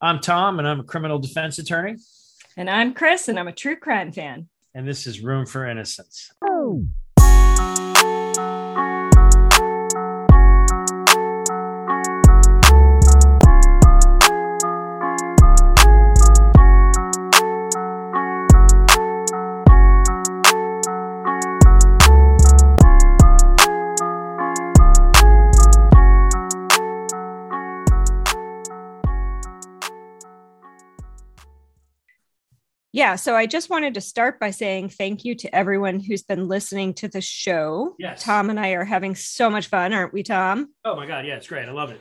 I'm Tom, and I'm a criminal defense attorney. And I'm Chris, and I'm a true crime fan. And this is Room for Innocence. Yeah, so I just wanted to start by saying thank you to everyone who's been listening to the show. Yes. Tom and I are having so much fun, aren't we, Tom? Oh my God. Yeah, it's great. I love it.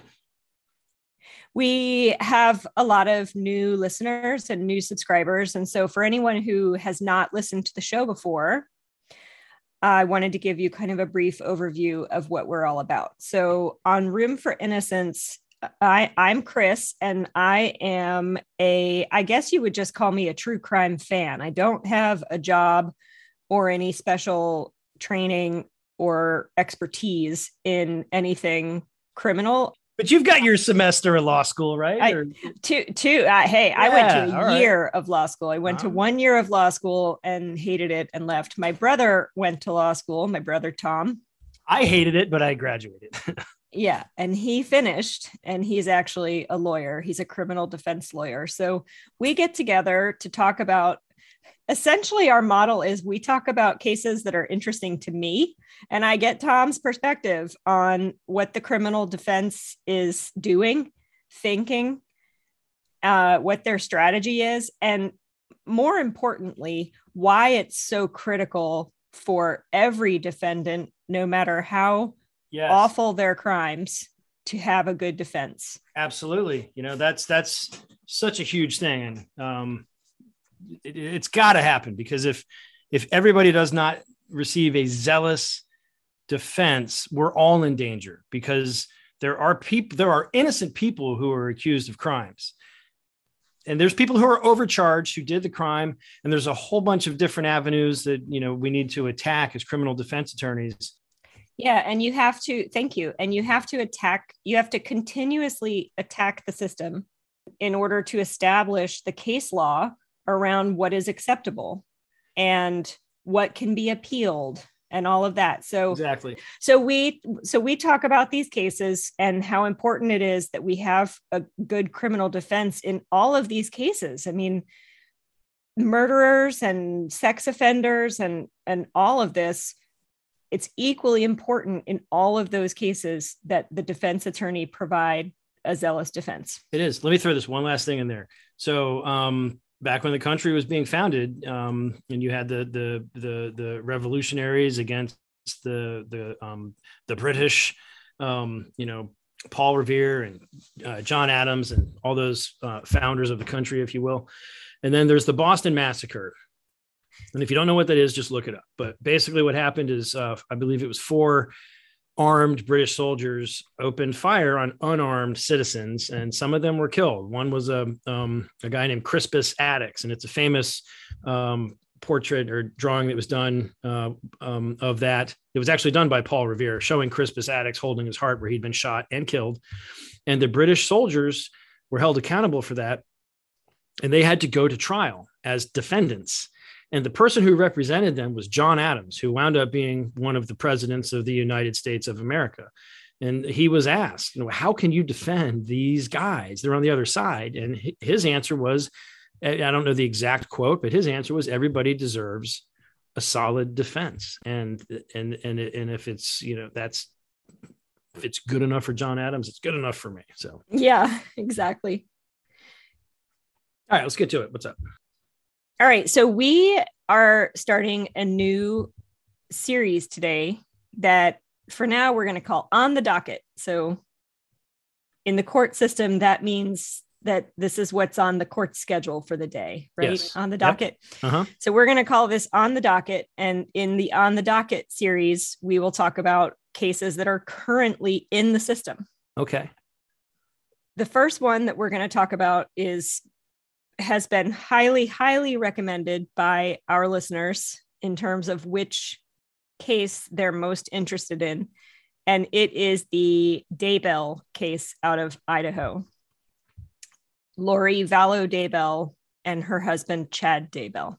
We have a lot of new listeners and new subscribers. And so, for anyone who has not listened to the show before, I wanted to give you kind of a brief overview of what we're all about. So, on Room for Innocence, I, I'm Chris, and I am a, I guess you would just call me a true crime fan. I don't have a job or any special training or expertise in anything criminal. But you've got your semester of law school, right? I- Or- Two, two. Uh, hey, I went to a all right. year of law school. I went to one year of law school and hated it and left. My brother went to law school. My brother Tom. I hated it, but I graduated. Yeah, and he finished, and he's actually a lawyer. He's a criminal defense lawyer. So we get together to talk about. Essentially, our model is we talk about cases that are interesting to me, and I get Tom's perspective on what the criminal defense is doing, thinking, uh, what their strategy is, and more importantly, why it's so critical for every defendant, no matter how yes. awful their crimes to have a good defense. Absolutely. You know, that's that's such a huge thing. And um it, it's gotta happen because if if everybody does not receive a zealous defense, we're all in danger because there are people there are innocent people who are accused of crimes. And there's people who are overcharged who did the crime, and there's a whole bunch of different avenues that you know we need to attack as criminal defense attorneys. Yeah, and you have to thank you and you have to attack you have to continuously attack the system in order to establish the case law around what is acceptable and what can be appealed and all of that. So Exactly. so we so we talk about these cases and how important it is that we have a good criminal defense in all of these cases i mean murderers and sex offenders and and all of this it's equally important in all of those cases that the defense attorney provide a zealous defense It is. Let me throw this one last thing in there. So, um, back when the country was being founded, um, and you had the the the the revolutionaries against the the um, the British, um, you know, Paul Revere and uh, John Adams and all those uh, founders of the country, if you will. And then there's the Boston Massacre. And if you don't know what that is, just look it up. But basically, what happened is, uh, I believe it was four armed British soldiers opened fire on unarmed citizens, and some of them were killed. One was a um, a guy named Crispus Attucks, and it's a famous um, portrait or drawing that was done uh, um, of that. It was actually done by Paul Revere, showing Crispus Attucks holding his heart where he'd been shot and killed, and the British soldiers were held accountable for that, and they had to go to trial as defendants. And the person who represented them was John Adams, who wound up being one of the presidents of the United States of America. And he was asked, you know, how can you defend these guys? They're on the other side. And his answer was, I don't know the exact quote, but his answer was, everybody deserves a solid defense. And and and and if it's you know that's if it's good enough for John Adams, it's good enough for me. So yeah exactly all right, let's get to it. What's up? All right so we are starting a new series today that for now we're going to call on the docket so in the court system that means that this is what's on the court schedule for the day right Yes. on the Yep. docket Uh-huh. so we're going to call this on the docket and in the on the docket series we will talk about cases that are currently in the system Okay. the first one that we're going to talk about is has been highly highly recommended by our listeners in terms of which case they're most interested in and it is the daybell case out of idaho Lori Vallow Daybell and her husband, Chad Daybell.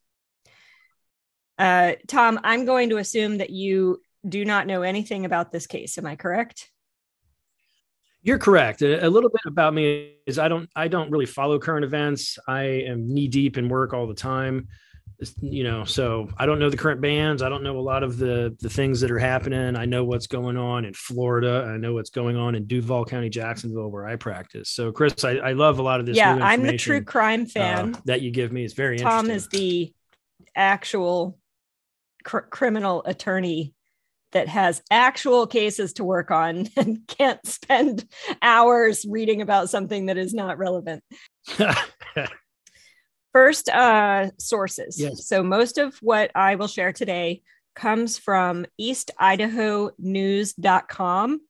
Uh, Tom, I'm going to assume that you do not know anything about this case. Am I correct? You're correct. A, a, little bit about me is I don't I don't really follow current events. I am knee deep in work all the time. You know, so I don't know the current bands. I don't know a lot of the the things that are happening. I know what's going on in Florida. I know what's going on in Duval County, Jacksonville, where I practice. So, Chris, I, I love a lot of this. Yeah, I'm the true crime uh, fan uh, that you give me. It's very Tom is the actual cr- criminal attorney that has actual cases to work on and can't spend hours reading about something that is not relevant. First, uh, sources. Yes. So, most of what I will share today comes from eastidahonews.com,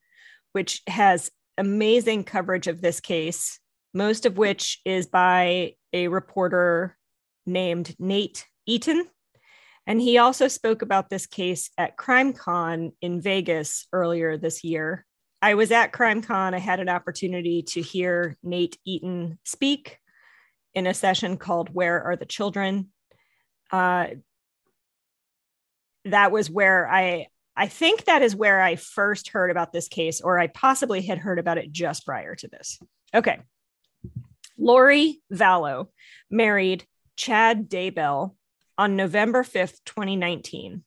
which has amazing coverage of this case, most of which is by a reporter named Nate Eaton. And he also spoke about this case at CrimeCon in Vegas earlier this year. I was at CrimeCon. I had an opportunity to hear Nate Eaton speak in a session called Where Are the Children? Uh, that was where I I think that is where I first heard about this case, or I possibly had heard about it just prior to this. Okay. Lori Vallow married Chad Daybell on November 5th, 2019.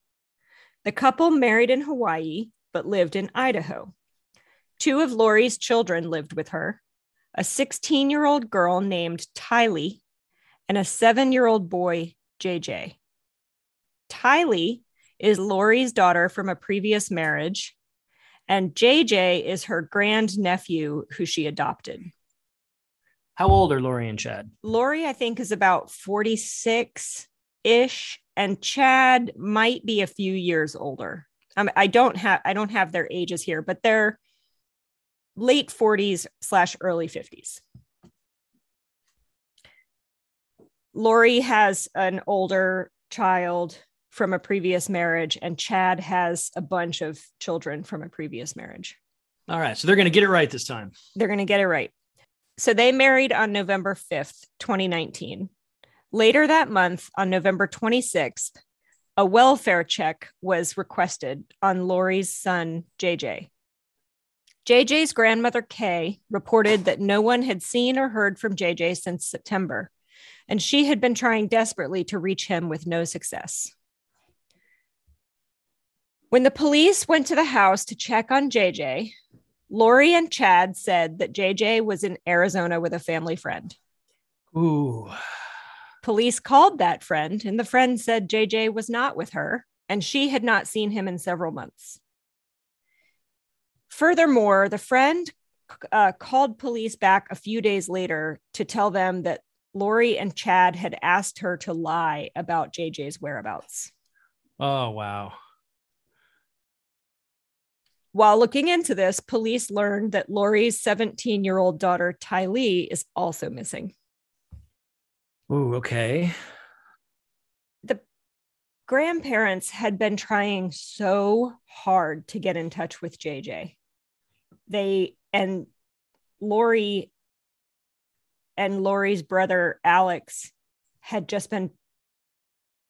The couple married in Hawaii but lived in Idaho. Two of Lori's children lived with her a 16 year old girl named Tylee and a seven year old boy, JJ. Tylee is Lori's daughter from a previous marriage, and JJ is her grand nephew who she adopted. How old are Lori and Chad? Lori, I think, is about 46 ish, and Chad might be a few years older. Um, I don't have I don't have their ages here, but they're late 40s slash early 50s. Lori has an older child from a previous marriage, and Chad has a bunch of children from a previous marriage. All right. So they're going to get it right this time. They're going to get it right. So they married on November 5th, 2019. Later that month, on November 26th, a welfare check was requested on Lori's son, JJ. JJ's grandmother, Kay, reported that no one had seen or heard from JJ since September, and she had been trying desperately to reach him with no success. When the police went to the house to check on JJ, Lori and Chad said that JJ was in Arizona with a family friend. Ooh. Police called that friend, and the friend said JJ was not with her, and she had not seen him in several months. Furthermore, the friend uh, called police back a few days later to tell them that Lori and Chad had asked her to lie about JJ's whereabouts. Oh, wow. While looking into this, police learned that Lori's 17 year old daughter, Tylee, is also missing. Ooh, okay. The grandparents had been trying so hard to get in touch with JJ. They and Lori and Lori's brother Alex had just been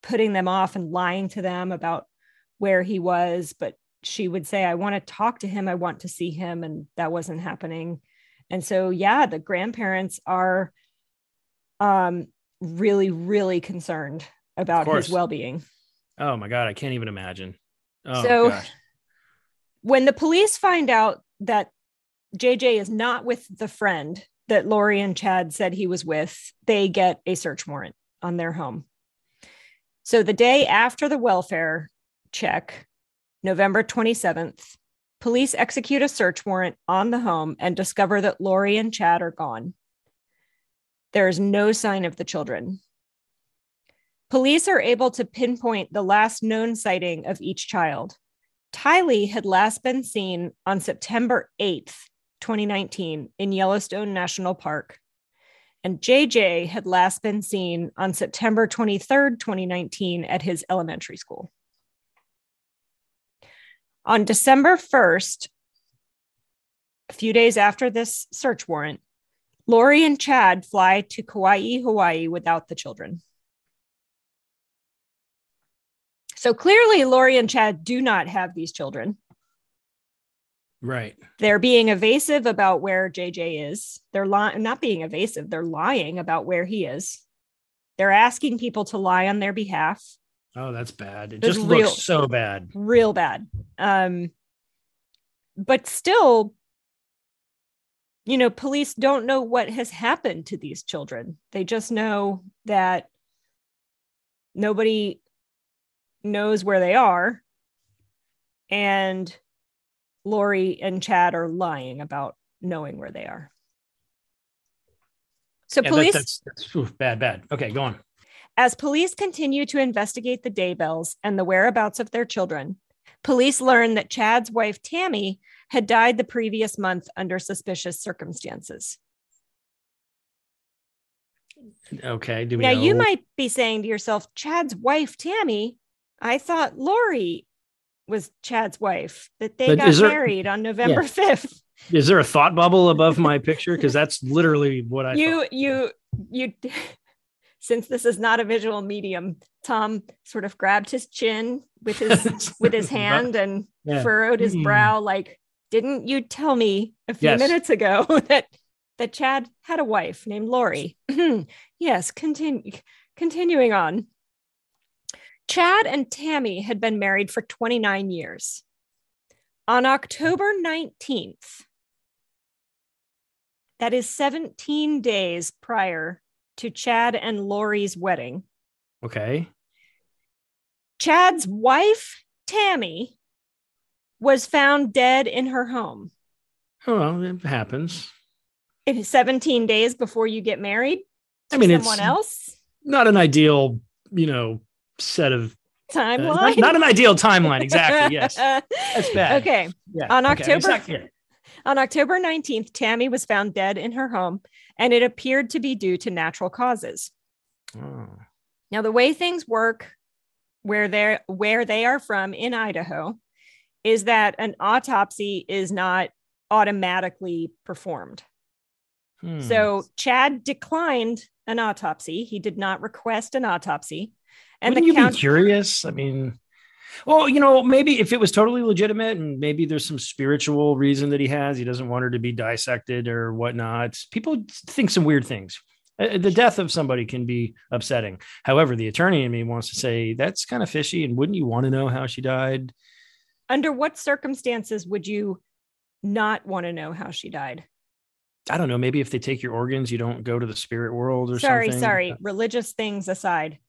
putting them off and lying to them about where he was, but she would say, I want to talk to him, I want to see him, and that wasn't happening. And so, yeah, the grandparents are um really, really concerned about his well being. Oh my God, I can't even imagine. Oh, so, gosh. when the police find out that JJ is not with the friend that Lori and Chad said he was with, they get a search warrant on their home. So, the day after the welfare check, November 27th, police execute a search warrant on the home and discover that Lori and Chad are gone. There is no sign of the children. Police are able to pinpoint the last known sighting of each child. Tylee had last been seen on September 8th, 2019, in Yellowstone National Park. And JJ had last been seen on September 23rd, 2019, at his elementary school. On December 1st, a few days after this search warrant, Lori and Chad fly to Kauai, Hawaii without the children. So clearly, Lori and Chad do not have these children. Right. They're being evasive about where JJ is. They're lying, not being evasive, they're lying about where he is. They're asking people to lie on their behalf. Oh, that's bad. It That's just real- looks so bad. Real bad. Um, but still, you know, police don't know what has happened to these children. They just know that nobody knows where they are. And Lori and Chad are lying about knowing where they are. So Yeah, police that's, that's oof, bad, bad. Okay, go on. as police continue to investigate the Daybells and the whereabouts of their children, police learn that Chad's wife Tammy had died the previous month under suspicious circumstances. Okay. Do we Now, you might be saying to yourself, Chad's wife Tammy, I thought Lori was Chad's wife, that they But got there- married on November 5th. Is there a thought bubble above my picture? Because that's literally what I you thought. you you since this is not a visual medium tom sort of grabbed his chin with his with his hand and Yeah. furrowed his Hmm. brow like didn't you tell me a few Yes. minutes ago that that chad had a wife named lori yes continue continuing on chad and tammy had been married for 29 years on october 19th that is 17 days prior to Chad and Lori's wedding. Okay. Chad's wife, Tammy, was found dead in her home. Oh, well, it happens. It is 17 days before you get married I mean, it's someone else. not an ideal, you know, set of uh, Timeline. not, not an ideal timeline. Exactly. Yes. That's bad. Okay. Yeah. On okay, October- exactly. On October 19th, Tammy was found dead in her home, and it appeared to be due to natural causes. Oh. Now, the way things work where they're where they are from in Idaho is that an autopsy is not automatically performed. Hmm. So Chad declined an autopsy. He did not request an autopsy. And Wouldn't the you count be curious? I mean, well, you know, maybe if it was totally legitimate and maybe there's some spiritual reason that he has, he doesn't want her to be dissected or whatnot. People think some weird things. Uh, The death of somebody can be upsetting. However, the attorney in me wants to say that's kind of fishy. And wouldn't you want to know how she died? Under what circumstances would you not want to know how she died? I don't know. Maybe if they take your organs, you don't go to the spirit world or Sorry, something. sorry. Sorry. Religious things aside.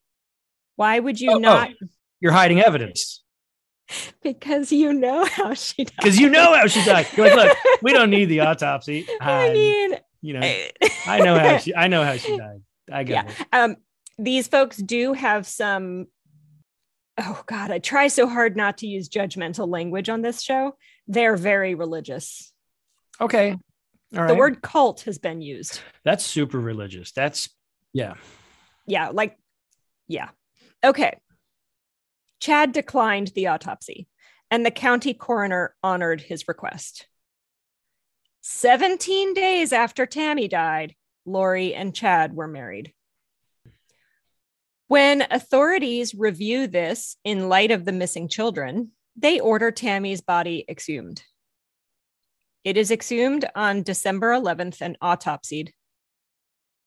Why would you Oh, oh. not? You're hiding evidence Because you know how she died. because you know how she died. Like, look, we don't need the autopsy. I Um, mean, you know, I know how she. I know how she died. I get Yeah. it. um these folks do have some oh god i try so hard not to use judgmental language on this show they're very religious Okay. All right. the word cult has been used that's super religious. That's yeah. yeah like yeah okay chad declined the autopsy and the county coroner honored his request 17 days after tammy died lori and chad were married When authorities review this in light of the missing children, they order Tammy's body exhumed. It is exhumed on December 11th and autopsied.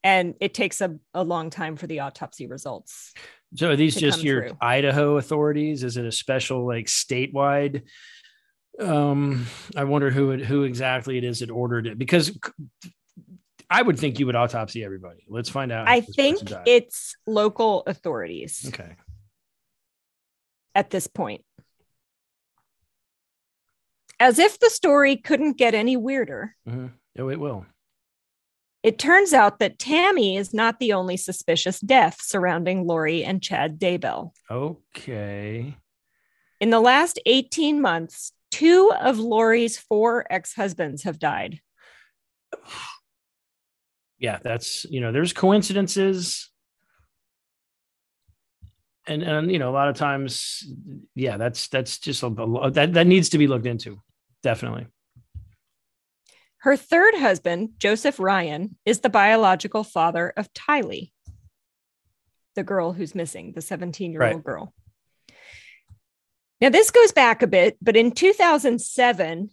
And it takes a, a long time for the autopsy results. So are these just your through. Idaho authorities? Is it a special like statewide? Um, I wonder who it, who exactly it is that ordered it because I would think you would autopsy everybody. Let's find out. I think it's local authorities okay. at this point. As if the story couldn't get any weirder, Mhm. Oh, it will. it turns out that Tammy is not the only suspicious death surrounding Lori and Chad Daybell. Okay. In the last 18 months, two of Lori's four ex husbands have died. Yeah, that's you know, there's coincidences. And and you know, a lot of times, yeah, that's that's just a, a- that that needs to be looked into. Definitely. Her third husband, Joseph Ryan, is the biological father of Tylee, the girl who's missing, the 17 year old Right. girl. Now, this goes back a bit, but in 2007,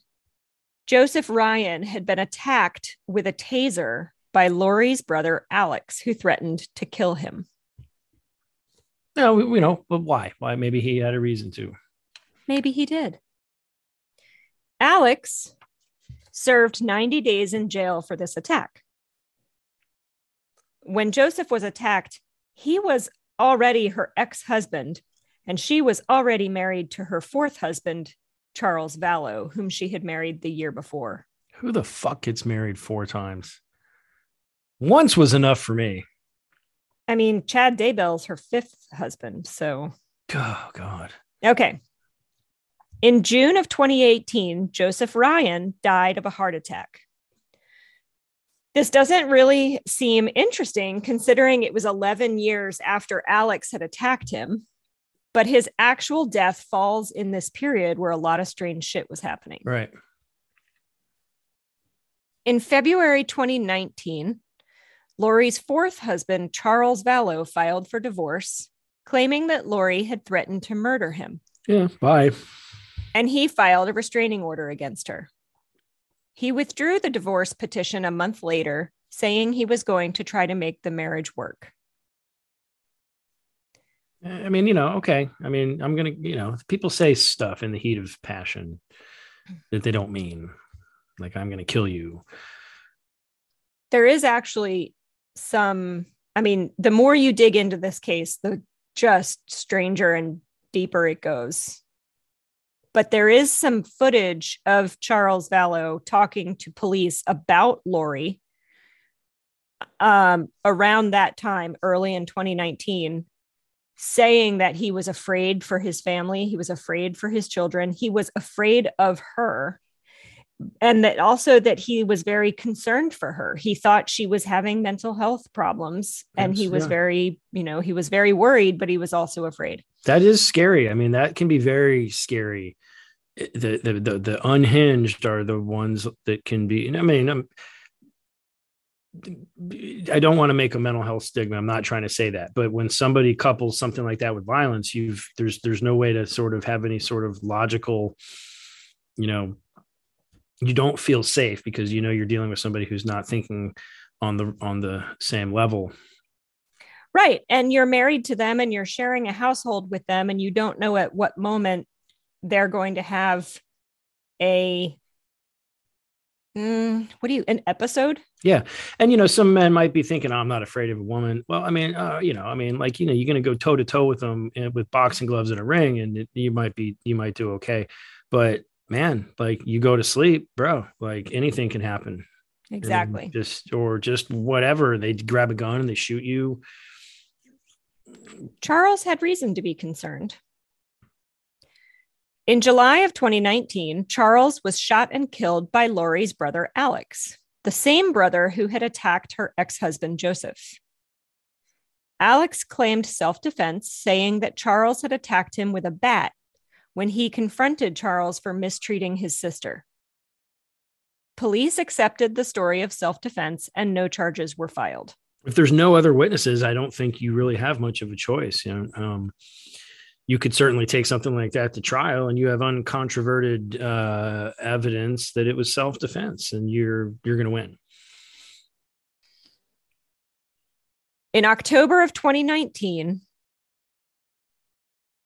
Joseph Ryan had been attacked with a taser by Lori's brother, Alex, who threatened to kill him. No, we, we know, but why? Why? Maybe he had a reason to. Maybe he did. Alex served 90 days in jail for this attack. When Joseph was attacked, he was already her ex husband, and she was already married to her fourth husband, Charles Vallow, whom she had married the year before. Who the fuck gets married four times? Once was enough for me. I mean, Chad Daybell's her fifth husband. So, Oh God. okay. In June of 2018, Joseph Ryan died of a heart attack. This doesn't really seem interesting considering it was 11 years after Alex had attacked him, but his actual death falls in this period where a lot of strange shit was happening. Right. In February 2019, Lori's fourth husband, Charles Vallow, filed for divorce, claiming that Lori had threatened to murder him, Yeah. Bye. and he filed a restraining order against her. He withdrew the divorce petition a month later, saying he was going to try to make the marriage work. I mean, you know, okay. I mean, I'm gonna, you know, people say stuff in the heat of passion that they don't mean. Like I'm gonna kill you. There is actually some, I mean, the more you dig into this case, the just stranger and deeper it goes. But there is some footage of Charles Vallow talking to police about Lori um, around that time, early in 2019, saying that he was afraid for his family, he was afraid for his children, he was afraid of her and that also that he was very concerned for her he thought she was having mental health problems and he was yeah. very you know he was very worried but he was also afraid That is scary. I mean, that can be very scary. The the the, the unhinged are the ones that can be. I mean, I'm, I don't want to make a mental health stigma. I'm not trying to say that, but when somebody couples something like that with violence, you've there's there's no way to sort of have any sort of logical, you know, you don't feel safe because you know you're dealing with somebody who's not thinking on the on the same level. right and you're married to them and you're sharing a household with them and you don't know at what moment they're going to have a mm, what do you an episode Yeah. And, you know, some men might be thinking, oh, I'm not afraid of a woman. Well, I mean, uh, you know, I mean, like, you know, you're going to go toe to toe with them uh, with boxing gloves in a ring and it, you might be, you might do okay. But man, like you go to sleep, bro, like anything can happen. And exactly Just, or just whatever. They grab a gun and they shoot you. Charles had reason to be concerned. In July of 2019, Charles was shot and killed by Lori's brother, Alex, the same brother who had attacked her ex husband, Joseph. Alex claimed self defense, saying that Charles had attacked him with a bat when he confronted Charles for mistreating his sister. Police accepted the story of self defense and no charges were filed. If there's no other witnesses, I don't think you really have much of a choice. You know, um, you could certainly take something like that to trial and you have uncontroverted uh, evidence that it was self-defense and you're you're going to win In October of 2019,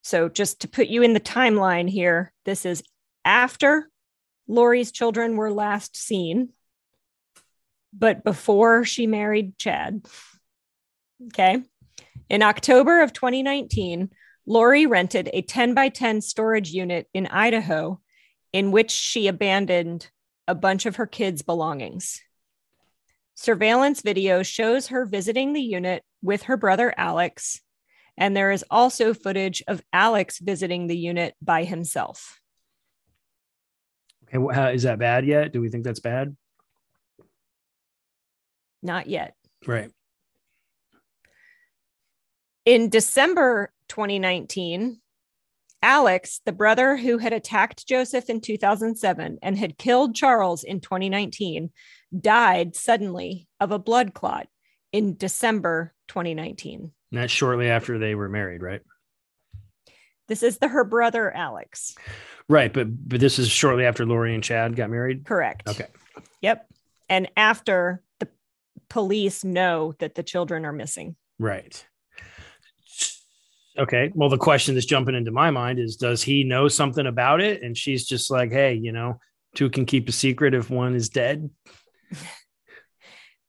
so just to put you in the timeline here, this is after Lori's children were last seen, but before she married Chad. Okay. In October of 2019, Lori rented a 10 by 10 storage unit in Idaho in which she abandoned a bunch of her kids' belongings. Surveillance video shows her visiting the unit with her brother Alex, and there is also footage of Alex visiting the unit by himself. okay how, is that bad yet do we think that's bad Not yet. right In December 2019, Alex, the brother who had attacked Joseph in 2007 and had killed Charles in 2019, died suddenly of a blood clot in December 2019. And that's shortly after they were married, right? This is the her brother Alex. Right, but but this is shortly after Lori and Chad got married. Correct. Okay. Yep. And after the police know that the children are missing. Right. Okay. Well, the question that's jumping into my mind is does he know something about it? And she's just like, hey, you know, two can keep a secret if one is dead.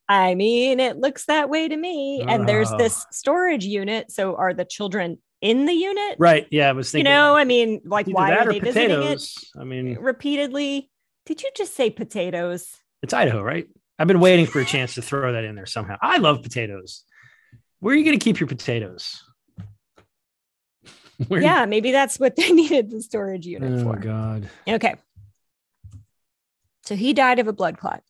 I mean, it looks that way to me. And there's Oh. this storage unit. So are the children in the unit? Right. Yeah. I was thinking, You know, I mean, like, why are they visiting it. I mean, repeatedly? Did you just say potatoes? it's Idaho, right? I've been waiting for a chance to throw that in there somehow. I love potatoes. Where are you going to keep your potatoes? Where Yeah, maybe that's what they needed the storage unit Oh for. God. Okay. So he died of a blood clot.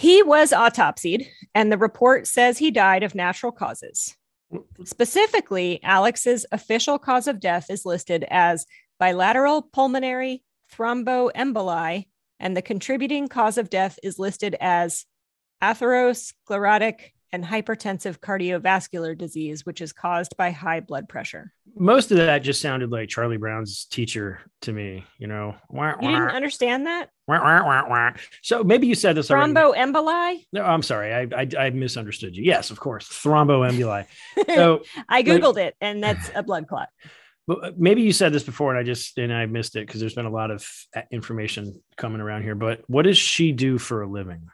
He was autopsied, and the report says he died of natural causes. Specifically, Alex's official cause of death is listed as bilateral pulmonary thromboemboli, and the contributing cause of death is listed as atherosclerotic and hypertensive cardiovascular disease, which is caused by high blood pressure. Most of that just sounded like Charlie Brown's teacher to me. You know. Wah, You didn't understand that? wah, wah, wah, wah. So maybe you said this already. Thromboemboli? No, I'm sorry. I, I I misunderstood you. Yes, of course. Thromboemboli. So I googled it, and that's a blood clot. but maybe you said this before, and I just and I missed it because there's been a lot of uh, information coming around here. But what does she do for a living?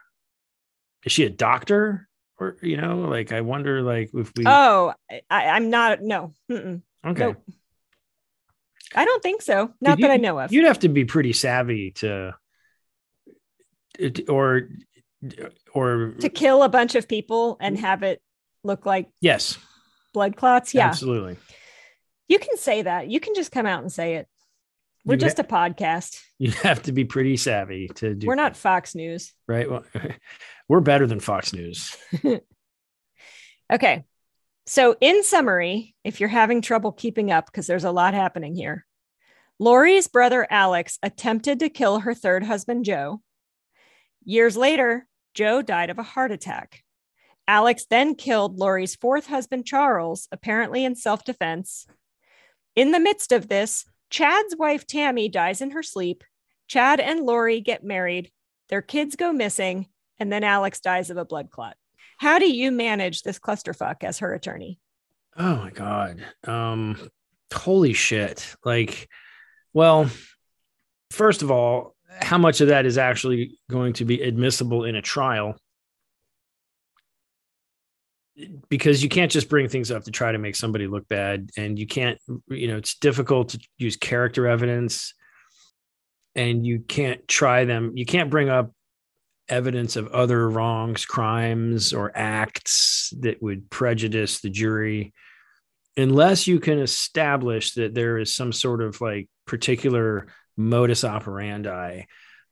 Is she a doctor, or you know, like I wonder, like if we Oh, I, I'm not. No, Mm-mm. okay. nope. I don't think so. Not You- that I know of. You'd have to be pretty savvy to, uh, or or to kill a bunch of people and have it look like yes, blood clots. Yeah, absolutely. you can say that. You can just come out and say it. We're You just a podcast. You have to be pretty savvy to do. We're not Fox News. right. Well, we're better than Fox News. Okay. So, in summary, if you're having trouble keeping up, because there's a lot happening here, Lori's brother Alex attempted to kill her third husband, Joe. Years later, Joe died of a heart attack. Alex then killed Lori's fourth husband, Charles, apparently in self defense. In the midst of this, Chad's wife, Tammy, dies in her sleep. Chad and Lori get married. Their kids go missing. And then Alex dies of a blood clot. How do you manage this clusterfuck as her attorney? Oh my god. Um holy shit. Like well, first of all, how much of that is actually going to be admissible in a trial? Because you can't just bring things up to try to make somebody look bad and you can't you know, it's difficult to use character evidence and you can't try them. You can't bring up evidence of other wrongs, crimes, or acts that would prejudice the jury unless you can establish that there is some sort of like particular modus operandi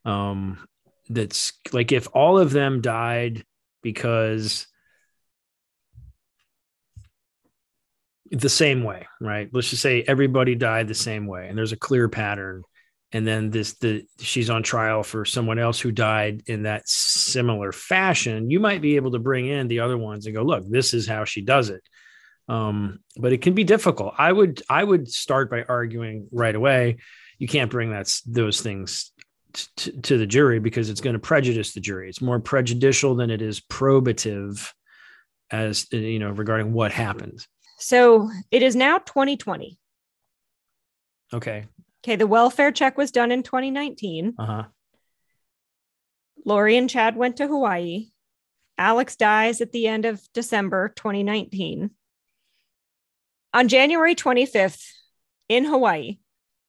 um that's like if all of them died because the same way right? Let's just say everybody died the same way and there's a clear pattern. And then this the she's on trial for someone else who died in that similar fashion. You might be able to bring in the other ones and go look this is how she does it. Um, but it can be difficult. I would i would start by arguing right away you can't bring that those things t- to the jury because it's going to prejudice the jury. It's more prejudicial than it is probative as you know regarding what happened So it is now 2020. okay Okay, the welfare check was done in 2019. uh-huh Lori and Chad went to Hawaii. Alex dies at the end of December 2019. On January 25th in Hawaii,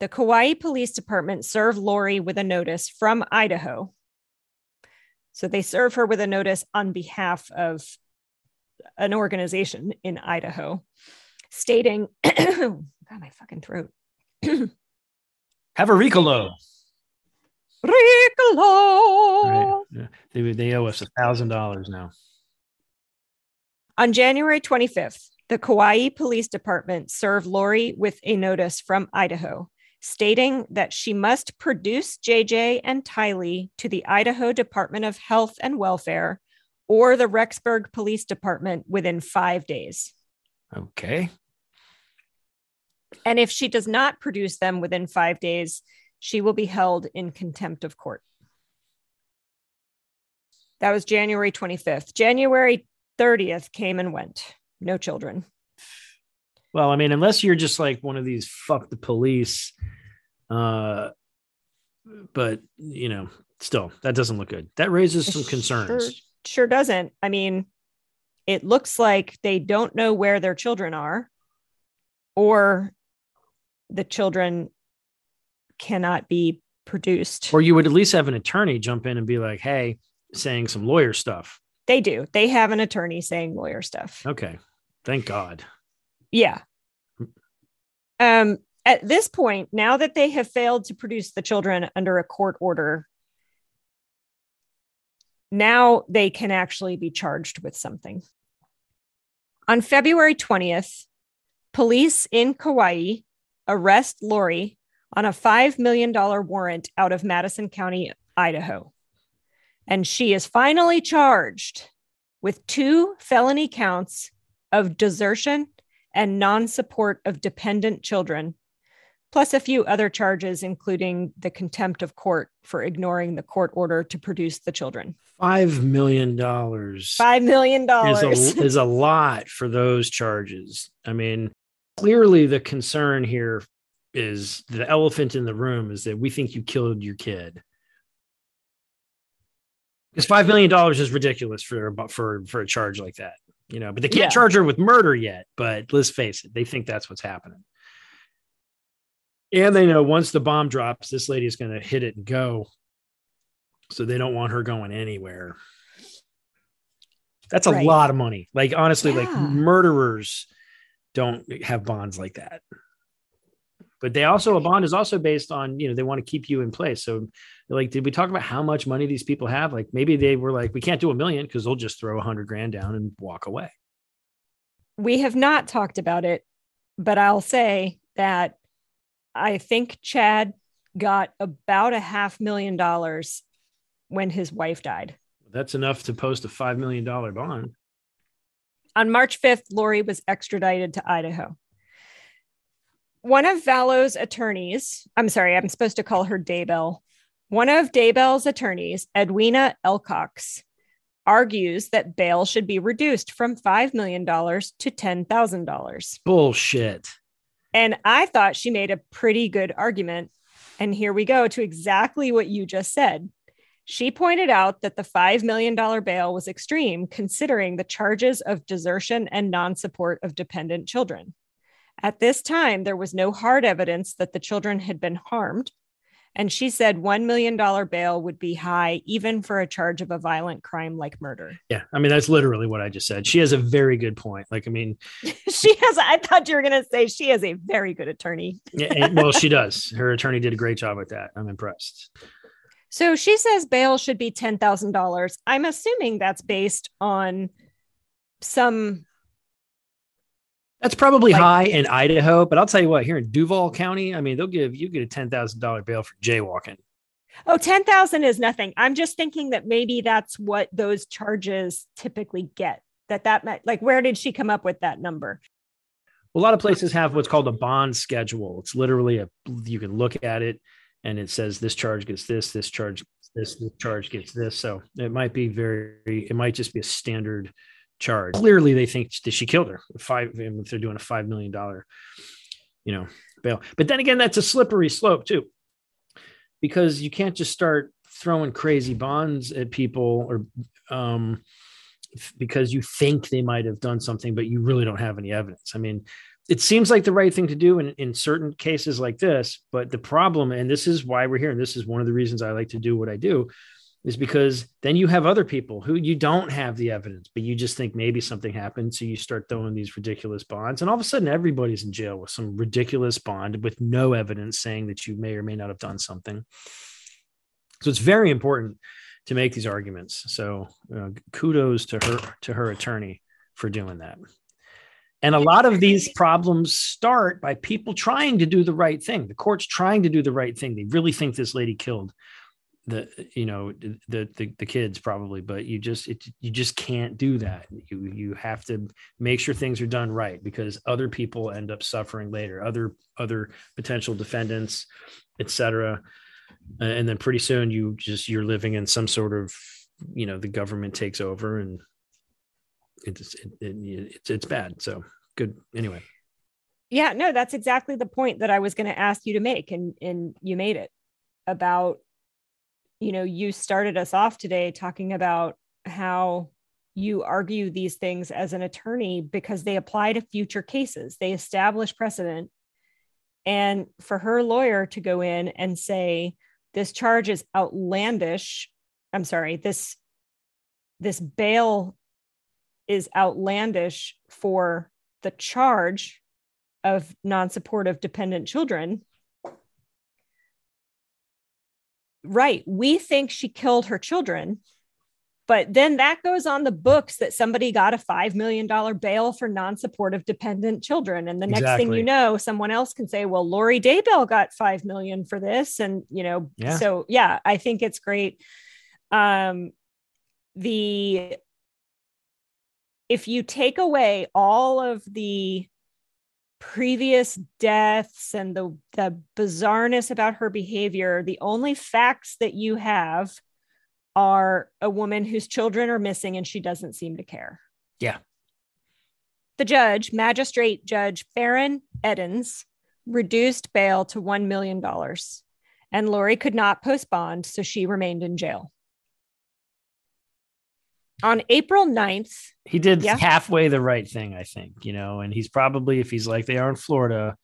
the Kauai Police Department served Lori with a notice from Idaho. So they serve her with a notice on behalf of an organization in Idaho stating, God, my fucking throat. have a Ricola Ricola. right Yeah. they, they owe us a thousand dollars now On January 25th, the Kauai Police Department served Lori with a notice from Idaho stating that she must produce JJ and Tylee to the Idaho Department of Health and Welfare or the Rexburg Police Department within five days. Okay. And if she does not produce them within five days, she will be held in contempt of court. That was January 25th. January 30th came and went. No children. Well, I mean, unless you're just like one of these fuck the police, uh, but you know, still that doesn't look good. That raises some concerns. Sure, sure doesn't. I mean, it looks like they don't know where their children are, or the children cannot be produced. Or you would at least have an attorney jump in and be like, hey, saying some lawyer stuff. They do. They have an attorney saying lawyer stuff. Okay. Thank God. Yeah. Um, at this point, now that they have failed to produce the children under a court order, now they can actually be charged with something. On February 20th, police in Kauai arrest Lori on a $5 million warrant out of Madison County, Idaho. And she is finally charged with two felony counts of desertion and non support of dependent children, plus a few other charges, including the contempt of court for ignoring the court order to produce the children. Five million dollars. Five million dollars is, is a lot for those charges. I mean, clearly the concern here is the elephant in the room is that we think you killed your kid. Because five million dollars is ridiculous for for for a charge like that, you know. But they can't yeah. charge her with murder yet. But let's face it, they think that's what's happening, and they know once the bomb drops, this lady is going to hit it and go. So they don't want her going anywhere. That's a right. lot of money. Like honestly, yeah. like murderers don't have bonds like that but they also a bond is also based on you know they want to keep you in place so like did we talk about how much money these people have like maybe they were like we can't do a million because they'll just throw a hundred grand down and walk away we have not talked about it but i'll say that i think chad got about a half million dollars when his wife died that's enough to post a five million dollar bond on march 5th lori was extradited to idaho one of Vallow's attorneys, I'm sorry, I'm supposed to call her Daybell. One of Daybell's attorneys, Edwina Elcox, argues that bail should be reduced from $5 million to $10,000. Bullshit. And I thought she made a pretty good argument. And here we go to exactly what you just said. She pointed out that the $5 million bail was extreme, considering the charges of desertion and non support of dependent children. At this time, there was no hard evidence that the children had been harmed. And she said $1 million bail would be high, even for a charge of a violent crime like murder. Yeah. I mean, that's literally what I just said. She has a very good point. Like, I mean, she has, I thought you were going to say she has a very good attorney. yeah, eh, well, she does. Her attorney did a great job with that. I'm impressed. So she says bail should be $10,000. I'm assuming that's based on some that's probably like, high in Idaho, but I'll tell you what, here in Duval County, I mean, they'll give you get a ten thousand dollar bail for jaywalking. Oh, 10,000 is nothing. I'm just thinking that maybe that's what those charges typically get. That that might, like where did she come up with that number? a lot of places have what's called a bond schedule. It's literally a you can look at it and it says this charge gets this, this charge this, this charge gets this. So it might be very it might just be a standard charge. Clearly, they think that she killed her. Five, if they're doing a five million dollar, you know, bail. But then again, that's a slippery slope too, because you can't just start throwing crazy bonds at people or um, because you think they might have done something, but you really don't have any evidence. I mean, it seems like the right thing to do in, in certain cases like this, but the problem, and this is why we're here, and this is one of the reasons I like to do what I do, is because then you have other people who you don't have the evidence, but you just think maybe something happened. So you start throwing these ridiculous bonds, and all of a sudden everybody's in jail with some ridiculous bond with no evidence saying that you may or may not have done something. So it's very important to make these arguments. So uh, kudos to her to her attorney for doing that. And a lot of these problems start by people trying to do the right thing. The court's trying to do the right thing. They really think this lady killed the you know the the, the kids probably but you just it, you just can't do that. You you have to make sure things are done right because other people end up suffering later other other potential defendants etc and then pretty soon you just you're living in some sort of you know the government takes over and it's it, it, it's it's bad. So good. Anyway. Yeah no that's exactly the point that i was going to ask you to make and and you made it about you know you started us off today talking about how you argue these things as an attorney because they apply to future cases. They establish precedent. And for her lawyer to go in and say this charge is outlandish i'm sorry this this bail is outlandish for the charge of non-support of dependent children right we think she killed her children but then that goes on the books that somebody got a $5 million bail for non-support of dependent children. And the next exactly. thing you know, someone else can say, well, Lori Daybell got 5 million for this. And, you know, yeah. so yeah, I think it's great. Um, the, if you take away all of the previous deaths and the, the bizarreness about her behavior, the only facts that you have are a woman whose children are missing and she doesn't seem to care. Yeah. The judge, Magistrate Judge Faren Eddins, reduced bail to $1 million, and Lori could not post bond, so she remained in jail. On April 9th, he did yeah. halfway the right thing, I think, you know, and he's probably, if he's like they are in Florida,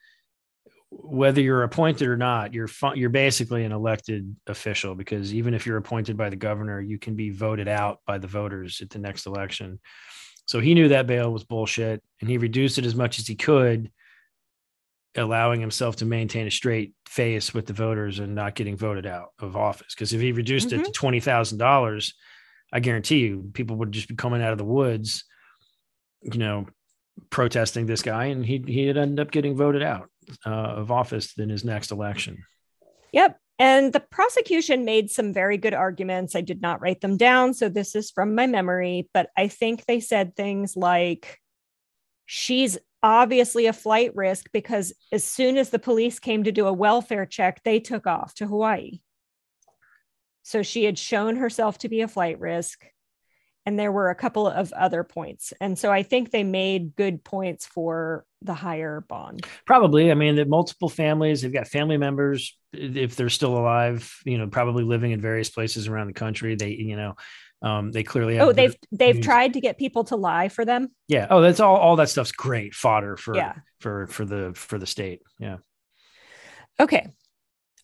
whether you're appointed or not, you're fu- you're basically an elected official because even if you're appointed by the governor, you can be voted out by the voters at the next election. So he knew that bail was bullshit, and he reduced it as much as he could, allowing himself to maintain a straight face with the voters and not getting voted out of office. Because if he reduced mm-hmm. it to twenty thousand dollars, I guarantee you, people would just be coming out of the woods, you know, protesting this guy, and he he'd end up getting voted out uh, of office in his next election. Yep. And the prosecution made some very good arguments. I did not write them down. So this is from my memory, but I think they said things like, she's obviously a flight risk because as soon as the police came to do a welfare check, they took off to Hawaii. So she had shown herself to be a flight risk and there were a couple of other points. And so i think they made good points for the higher bond. Probably. I mean that multiple families they've got family members if they're still alive you know probably living in various places around the country they you know um, they clearly oh they've they've news. tried to get people to lie for them? Yeah. Oh that's all all that stuff's great fodder for yeah. for for the for the state. Yeah. Okay.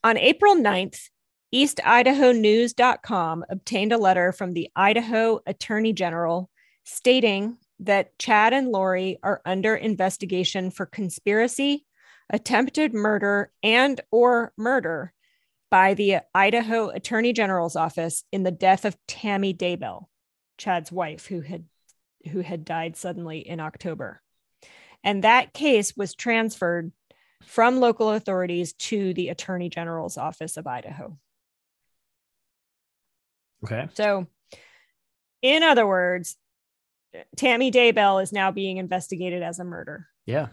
On april 9th EastIdahoNews.com obtained a letter from the Idaho Attorney General stating that Chad and Lori are under investigation for conspiracy, attempted murder, and or murder by the Idaho Attorney General's office in the death of Tammy Daybell, Chad's wife, who had who had died suddenly in October. And that case was transferred from local authorities to the Attorney General's office of Idaho. Okay. So, in other words, Tammy Daybell is now being investigated as a murder. Yeah.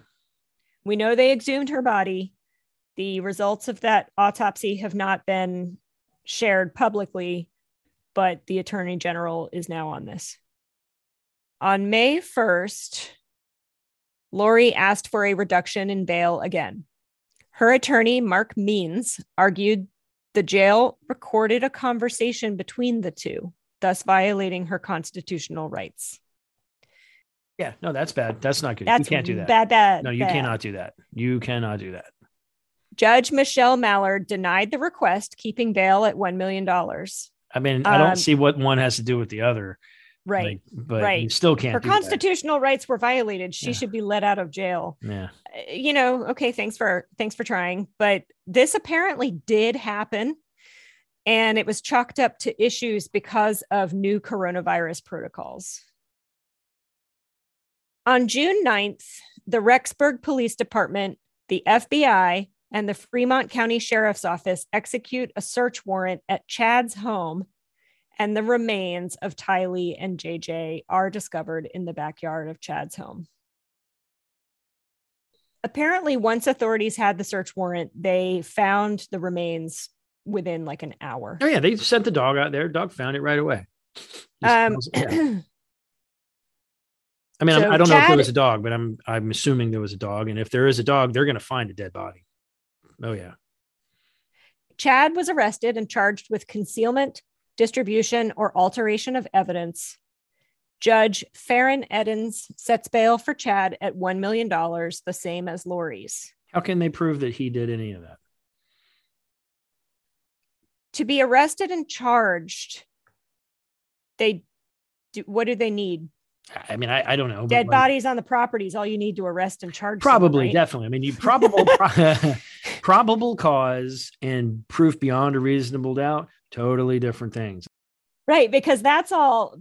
We know they exhumed her body. The results of that autopsy have not been shared publicly, but the attorney general is now on this. On May 1st, Lori asked for a reduction in bail again. Her attorney, Mark Means, argued the jail recorded a conversation between the two, thus violating her constitutional rights. Yeah, no, that's bad. That's not good. That's you can't do that. Bad, bad. No, you bad. cannot do that. You cannot do that. Judge Michelle Mallard denied the request, keeping bail at $1 million. I mean, I don't um, see what one has to do with the other. Right. Like, but right. you still can't. Her constitutional that. rights were violated. She yeah. should be let out of jail. Yeah. Uh, you know, okay, thanks for thanks for trying, but this apparently did happen and it was chalked up to issues because of new coronavirus protocols. On June 9th, the Rexburg Police Department, the FBI, and the Fremont County Sheriff's Office execute a search warrant at Chad's home, and the remains of Tylee and JJ are discovered in the backyard of Chad's home. Apparently, once authorities had the search warrant, they found the remains within like an hour. Oh yeah, they sent the dog out there. Dog found it right away. Um, Yeah. I mean, So I don't know if there was a dog, but I'm I'm assuming there was a dog, and if there is a dog, they're going to find a dead body. Oh yeah, Chad was arrested and charged with concealment, distribution, or alteration of evidence. Judge Faren Eddins sets bail for Chad at $1 million, the same as Lori's. how can they prove that he did any of that? To be arrested and charged, they do, what do they need? I mean, I, I don't know. Dead like, bodies on the property is all you need to arrest and charge. someone, Probably, right? definitely. I mean, you probable pro- probable cause and proof beyond a reasonable doubt, totally different things. Right, because that's all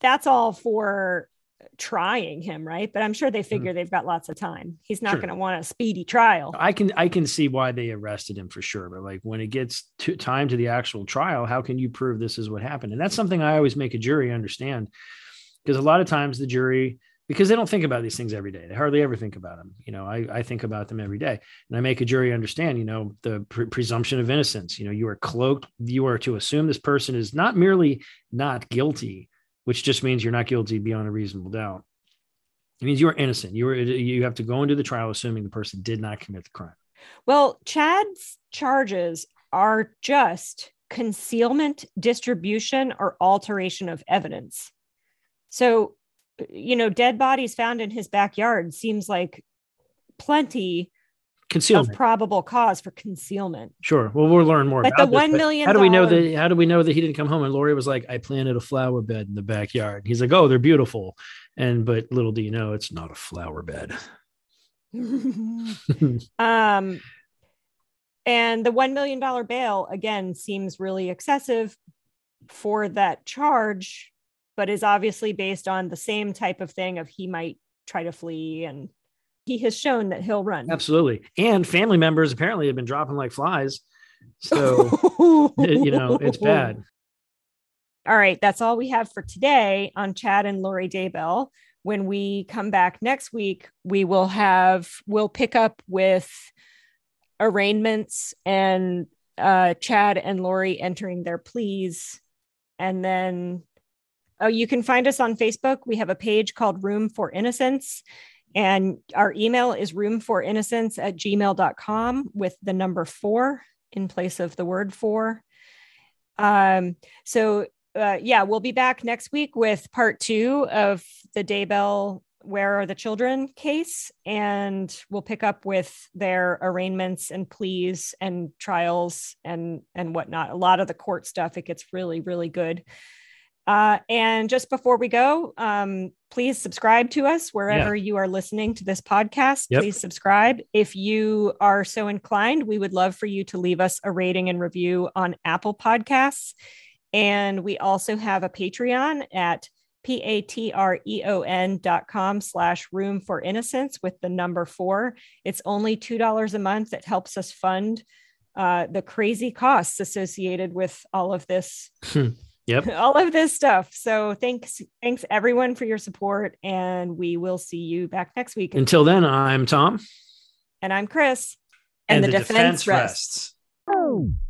that's all for trying him, right? But I'm sure they mm-hmm. figure they've got lots of time. He's not Sure. going to want a speedy trial. I can I can see why they arrested him for sure, but like when it gets to time to the actual trial, how can you prove this is what happened? And that's something I always make a jury understand, because a lot of times the jury because they don't think about these things every day. They hardly ever think about them. You know, I, I think about them every day, and I make a jury understand. You know, the pre- presumption of innocence. You know, you are cloaked. You are to assume this person is not merely not guilty, which just means you're not guilty beyond a reasonable doubt. It means you are innocent. You are you have to go into the trial assuming the person did not commit the crime. Well, Chad's charges are just concealment, distribution, or alteration of evidence. So, you know, dead bodies found in his backyard seems like plenty Concealment. of probable cause for concealment. Sure. Well, we'll learn more But about the this, $1 million How do we know that? How do we know that he didn't come home? And Lori was like, "I planted a flower bed in the backyard." He's like, "Oh, they're beautiful," and but little do you know, it's not a flower bed. um, and the $1 million bail, again, seems really excessive for that charge, but is obviously based on the same type of thing of he might try to flee and he has shown that he'll run. Absolutely. And family members apparently have been dropping like flies. So you know, it's bad. All right, that's all we have for today on Chad and Lori Daybell. When we come back next week, we will have we'll pick up with arraignments and uh, Chad and Lori entering their pleas, and then oh, you can find us on Facebook. We have a page called Room for Innocence. And our email is roomforinnocence at gmail.com with the number four in place of the word for. Um, so uh, yeah, we'll be back next week with part two of the Daybell Where Are the Children case, and we'll pick up with their arraignments and pleas and trials and and whatnot. A lot of the court stuff. It gets really really good. Uh, and just before we go, um, please subscribe to us wherever you are listening to this podcast. Yep. Please subscribe. If you are so inclined, we would love for you to leave us a rating and review on Apple Podcasts. And we also have a Patreon at p-a-t-r-e-o-n dot com slash room for innocence with the number four it's only two dollars a month it helps us fund uh, the crazy costs associated with all of this Yep. all of this stuff so thanks thanks everyone for your support and we will see you back next week Until then, I'm Tom. and i'm chris and, the, defense, rests. rests.